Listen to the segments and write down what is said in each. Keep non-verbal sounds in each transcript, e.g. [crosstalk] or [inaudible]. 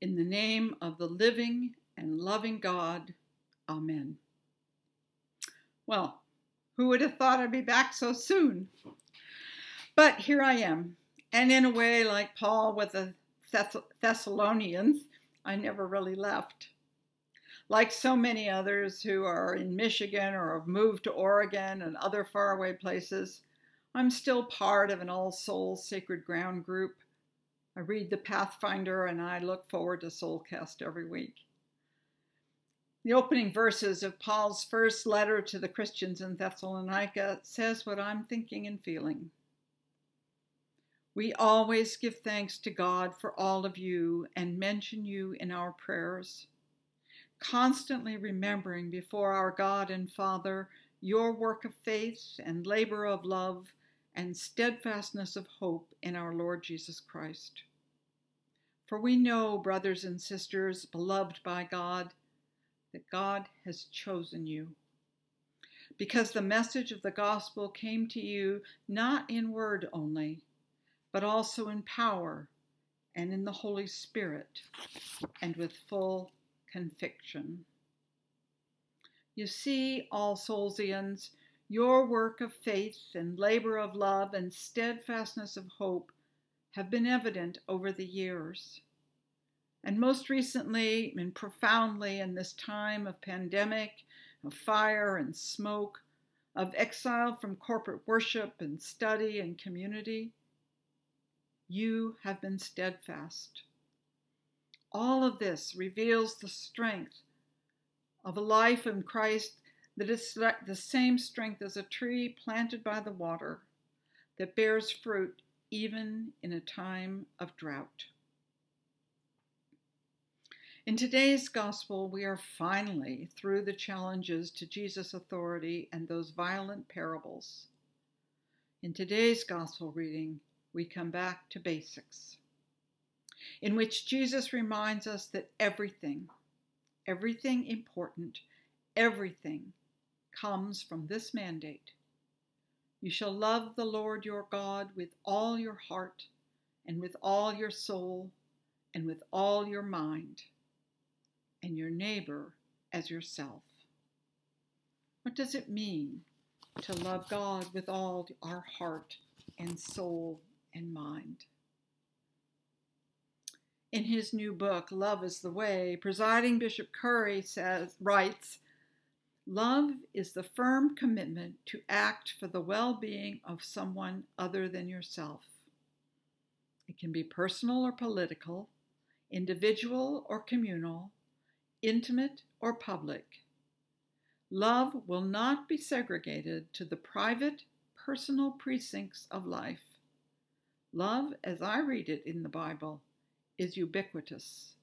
In the name of the living and loving God, Amen. Well, who would have thought I'd be back so soon? But here I am, and in a way, like Paul with the Thessalonians, I never really left. Like so many others who are in Michigan or have moved to Oregon and other faraway places, I'm still part of an All Souls Sacred Ground group. I read the Pathfinder and I look forward to Soulcast every week. The opening verses of Paul's first letter to the Christians in Thessalonica says what I'm thinking and feeling. We always give thanks to God for all of you and mention you in our prayers, constantly remembering before our God and Father your work of faith and labor of love and steadfastness of hope in our Lord Jesus Christ. For we know, brothers and sisters, beloved by God, that God has chosen you. Because the message of the gospel came to you not in word only, but also in power and in the Holy Spirit and with full conviction. You see, all Soulsians, your work of faith and labor of love and steadfastness of hope have been evident over the years. And most recently and profoundly in this time of pandemic, of fire and smoke, of exile from corporate worship and study and community, you have been steadfast. All of this reveals the strength of a life in Christ that is the same strength as a tree planted by the water that bears fruit even in a time of drought. In today's gospel, we are finally through the challenges to Jesus' authority and those violent parables. In today's gospel reading, we come back to basics, in which Jesus reminds us that everything, everything important, everything comes from this mandate. You shall love the Lord your God with all your heart, and with all your soul, and with all your mind and your neighbor as yourself. What does it mean to love God with all our heart and soul and mind? In his new book, Love is the Way, presiding Bishop Curry says, writes, Love is the firm commitment to act for the well being of someone other than yourself. It can be personal or political, individual or communal, intimate or public. Love will not be segregated to the private, personal precincts of life. Love, as I read it in the Bible, is ubiquitous.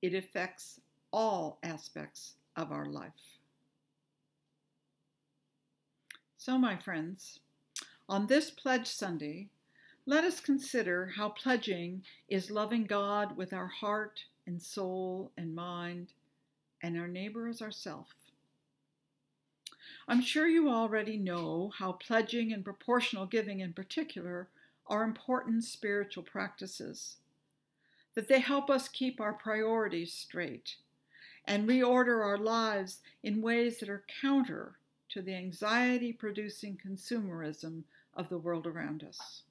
It affects all aspects of our life. So, my friends, on this Pledge Sunday, let us consider how pledging is loving God with our heart and soul and mind, and our neighbor as ourself. I'm sure you already know how pledging and proportional giving in particular are important spiritual practices, that they help us keep our priorities straight and reorder our lives in ways that are counter to the anxiety producing consumerism of the world around us.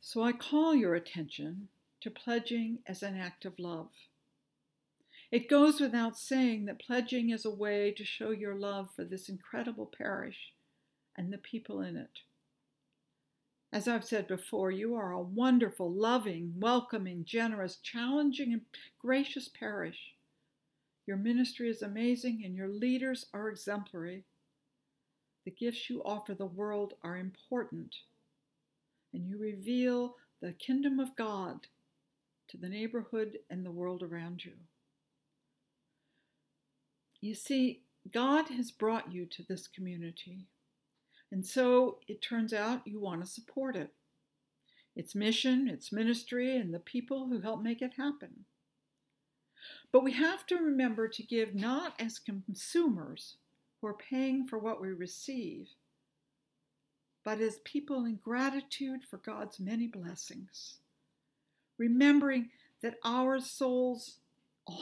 So I call your attention to pledging as an act of love. It goes without saying that pledging is a way to show your love for this incredible parish and the people in it. As I've said before, you are a wonderful, loving, welcoming, generous, challenging, and gracious parish. Your ministry is amazing and your leaders are exemplary. The gifts you offer the world are important, and you reveal the kingdom of God to the neighborhood and the world around you. You see, God has brought you to this community, and so it turns out you want to support it. Its mission, its ministry, and the people who help make it happen. But we have to remember to give not as consumers who are paying for what we receive, but as people in gratitude for God's many blessings remembering that our souls, [laughs]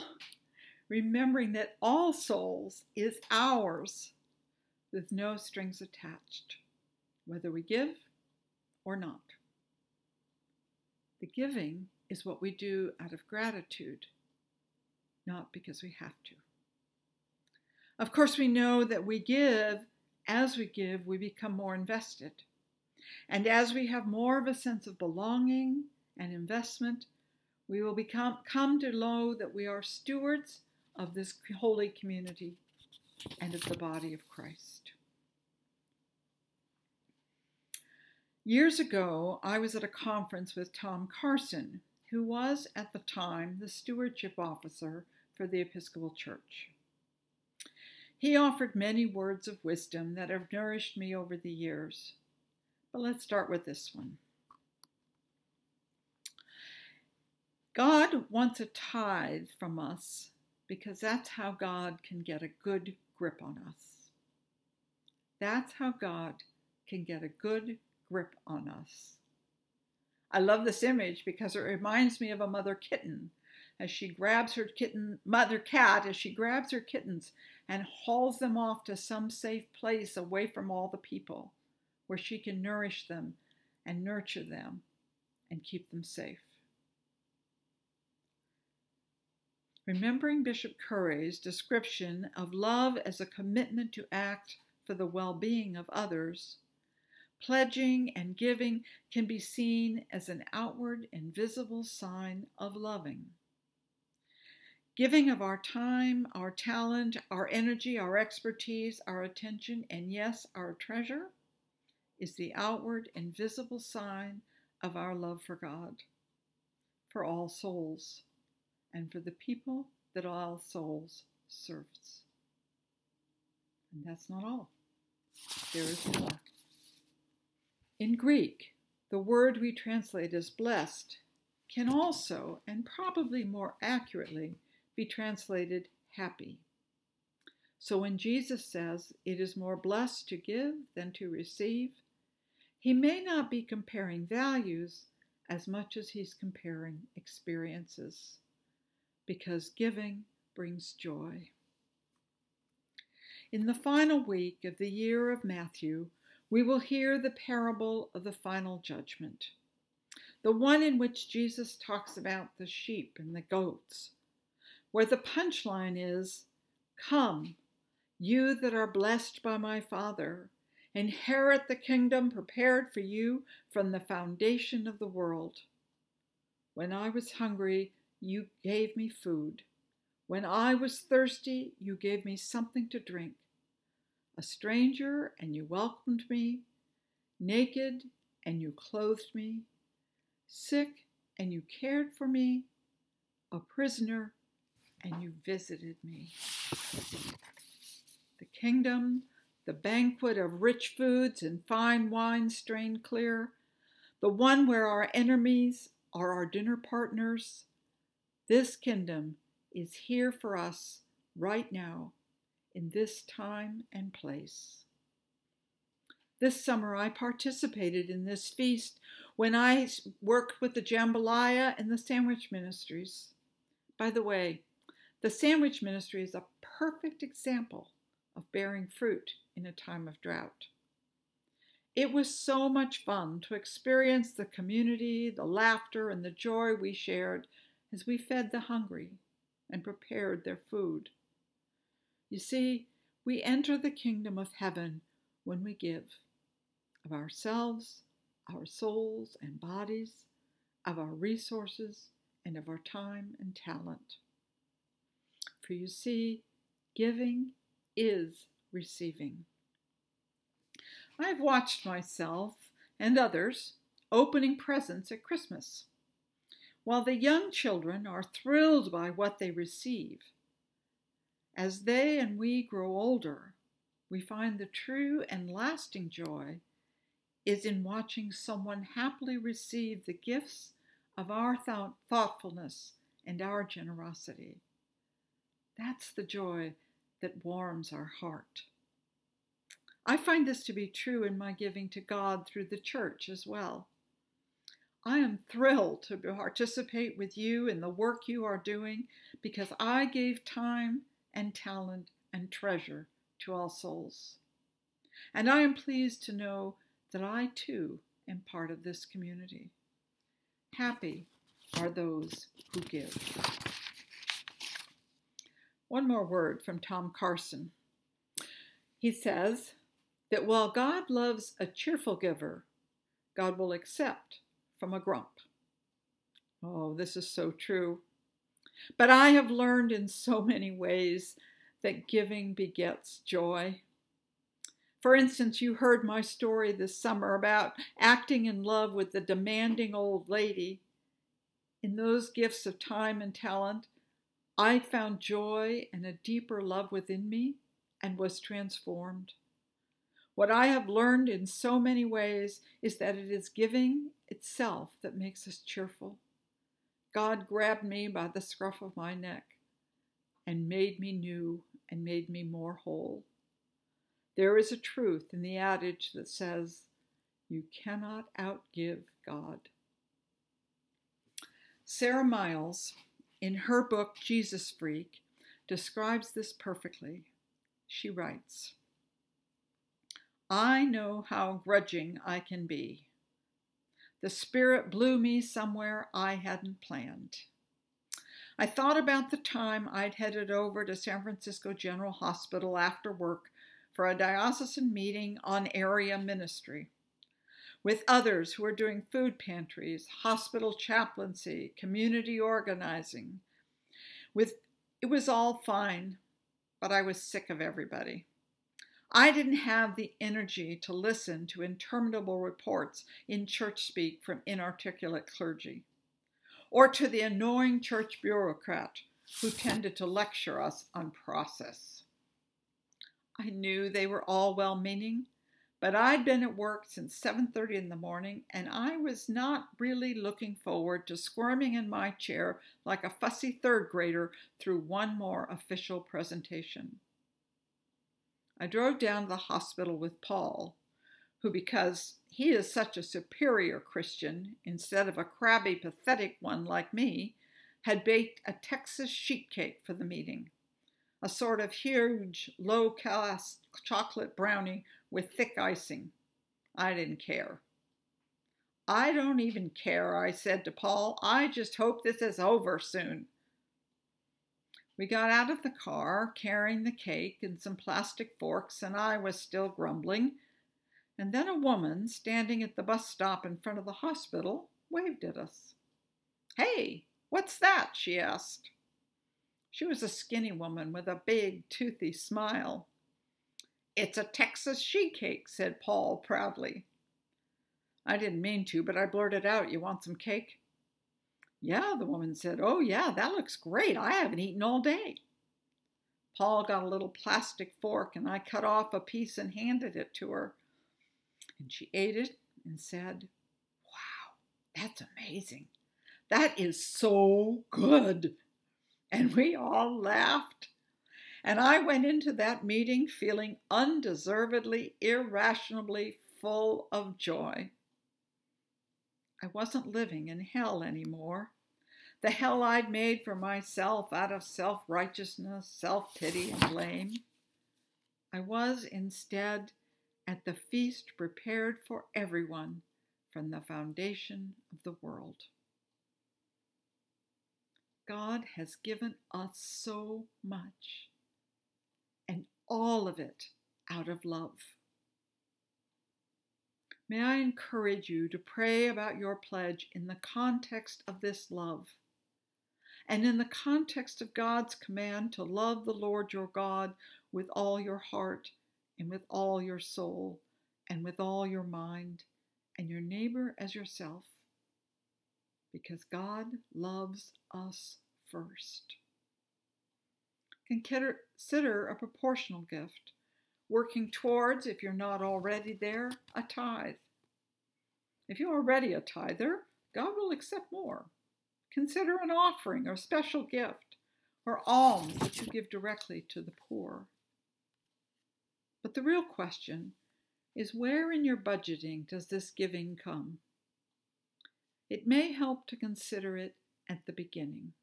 remembering that all souls is ours with no strings attached, whether we give or not. The giving is what we do out of gratitude, not because we have to. Of course, we know that we give, as we give, we become more invested. And as we have more of a sense of belonging and investment, we will become come to know that we are stewards of this holy community and of the body of Christ. Years ago, I was at a conference with Tom Carson, who was at the time the stewardship officer for the Episcopal Church. He offered many words of wisdom that have nourished me over the years. But let's start with this one. God wants a tithe from us because that's how God can get a good grip on us. That's how God can get a good grip on us. I love this image because it reminds me of a mother kitten as she grabs her kitten, mother cat, as she grabs her kittens and hauls them off to some safe place away from all the people where she can nourish them and nurture them and keep them safe. Remembering Bishop Curry's description of love as a commitment to act for the well being of others, pledging and giving can be seen as an outward and visible sign of loving. Giving of our time, our talent, our energy, our expertise, our attention, and yes, our treasure is the outward and visible sign of our love for God, for all souls, and for the people that all souls serves. And that's not all. There is more. In Greek, the word we translate as blessed can also, and probably more accurately, be translated happy. So when Jesus says it is more blessed to give than to receive, he may not be comparing values as much as he's comparing experiences, because giving brings joy. In the final week of the year of Matthew, we will hear the parable of the final judgment, the one in which Jesus talks about the sheep and the goats where the punchline is Come, you that are blessed by my Father, inherit the kingdom prepared for you from the foundation of the world. When I was hungry, you gave me food. When I was thirsty, you gave me something to drink. A stranger, and you welcomed me. Naked, and you clothed me. Sick, and you cared for me. A prisoner, and you visited me. The kingdom, the banquet of rich foods and fine wine strained clear, the one where our enemies are our dinner partners, this kingdom is here for us right now in this time and place. This summer, I participated in this feast when I worked with the Jambalaya and the Sandwich Ministries. By the way, the sandwich ministry is a perfect example of bearing fruit in a time of drought. It was so much fun to experience the community, the laughter, and the joy we shared as we fed the hungry and prepared their food. You see, we enter the kingdom of heaven when we give of ourselves, our souls and bodies, of our resources, and of our time and talent. For you see, giving is receiving. I've watched myself and others opening presents at Christmas. While the young children are thrilled by what they receive, as they and we grow older, we find the true and lasting joy is in watching someone happily receive the gifts of our thoughtfulness and our generosity. That's the joy that warms our heart. I find this to be true in my giving to God through the church as well. I am thrilled to participate with you in the work you are doing because I gave time and talent and treasure to all souls. And I am pleased to know that I too am part of this community. Happy are those who give. One more word from Tom Carson. He says that while God loves a cheerful giver, God will accept from a grump. Oh, this is so true. But I have learned in so many ways that giving begets joy. For instance, you heard my story this summer about acting in love with the demanding old lady. In those gifts of time and talent, I found joy and a deeper love within me and was transformed. What I have learned in so many ways is that it is giving itself that makes us cheerful. God grabbed me by the scruff of my neck and made me new and made me more whole. There is a truth in the adage that says, You cannot outgive God. Sara Miles, in her book Jesus Freak, describes this perfectly. She writes, I know how grudging I can be. The Spirit blew me somewhere I hadn't planned. I thought about the time I'd headed over to San Francisco General Hospital after work for a diocesan meeting on area ministry with others who are doing food pantries, hospital chaplaincy, community organizing. With it was all fine, but I was sick of everybody. I didn't have the energy to listen to interminable reports in church speak from inarticulate clergy, or to the annoying church bureaucrat who tended to lecture us on process. I knew they were all well-meaning, but I'd been at work since 7:30 in the morning and I was not really looking forward to squirming in my chair like a fussy third grader through one more official presentation. I drove down to the hospital with Paul, who because he is such a superior Christian instead of a crabby pathetic one like me, had baked a Texas sheet cake for the meeting a sort of huge, low caste chocolate brownie with thick icing. I didn't care. I don't even care, I said to Paul. I just hope this is over soon. We got out of the car carrying the cake and some plastic forks, and I was still grumbling. And then a woman standing at the bus stop in front of the hospital waved at us. Hey, what's that? she asked. She was a skinny woman with a big, toothy smile. It's a Texas sheet cake, said Paul proudly. I didn't mean to, but I blurted out, You want some cake? Yeah, the woman said. Oh, yeah, that looks great. I haven't eaten all day. Paul got a little plastic fork and I cut off a piece and handed it to her. And she ate it and said, Wow, that's amazing. That is so good and we all laughed. And I went into that meeting feeling undeservedly, irrationally full of joy. I wasn't living in hell anymore. The hell I'd made for myself out of self righteousness, self pity, and blame. I was instead at the feast prepared for everyone from the foundation of the world. God has given us so much, and all of it out of love. May I encourage you to pray about your pledge in the context of this love and in the context of God's command to love the Lord your God with all your heart and with all your soul and with all your mind and your neighbor as yourself because God loves us first. Consider a proportional gift, working towards, if you're not already there, a tithe. If you're already a tither, God will accept more. Consider an offering or special gift or alms that you give directly to the poor. But the real question is where in your budgeting does this giving come? It may help to consider it at the beginning,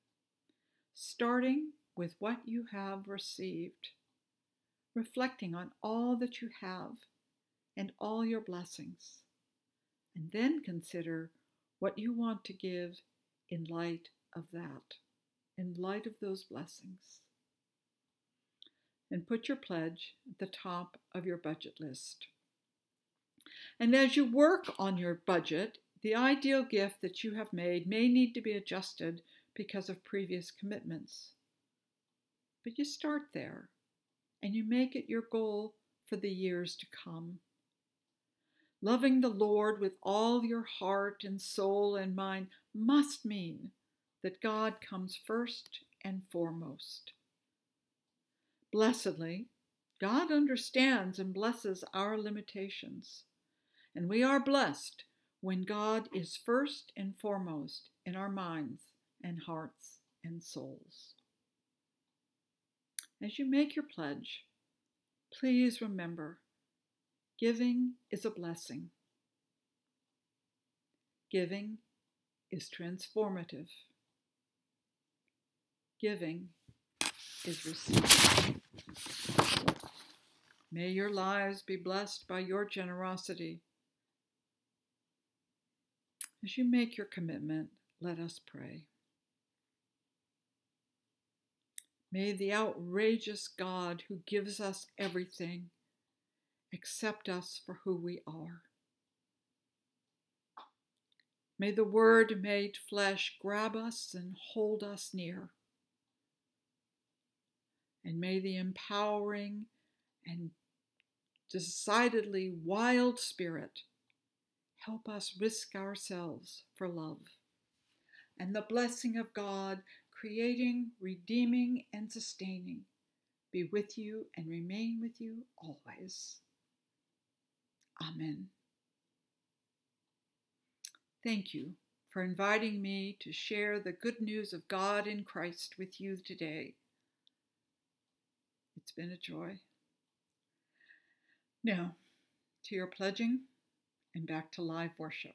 starting with what you have received, reflecting on all that you have and all your blessings, and then consider what you want to give in light of that, in light of those blessings. And put your pledge at the top of your budget list. And as you work on your budget, the ideal gift that you have made may need to be adjusted because of previous commitments. But you start there and you make it your goal for the years to come. Loving the Lord with all your heart and soul and mind must mean that God comes first and foremost. Blessedly, God understands and blesses our limitations, and we are blessed when God is first and foremost in our minds and hearts and souls. As you make your pledge, please remember Giving is a blessing. Giving is transformative. Giving is receiving. May your lives be blessed by your generosity. As you make your commitment, let us pray. May the outrageous God who gives us everything accept us for who we are. May the Word made flesh grab us and hold us near. And may the empowering and decidedly wild Spirit help us risk ourselves for love. And the blessing of God, creating, redeeming, and sustaining, be with you and remain with you always. Amen. Thank you for inviting me to share the good news of God in Christ with you today. It's been a joy. Now, to your pledging and back to live worship.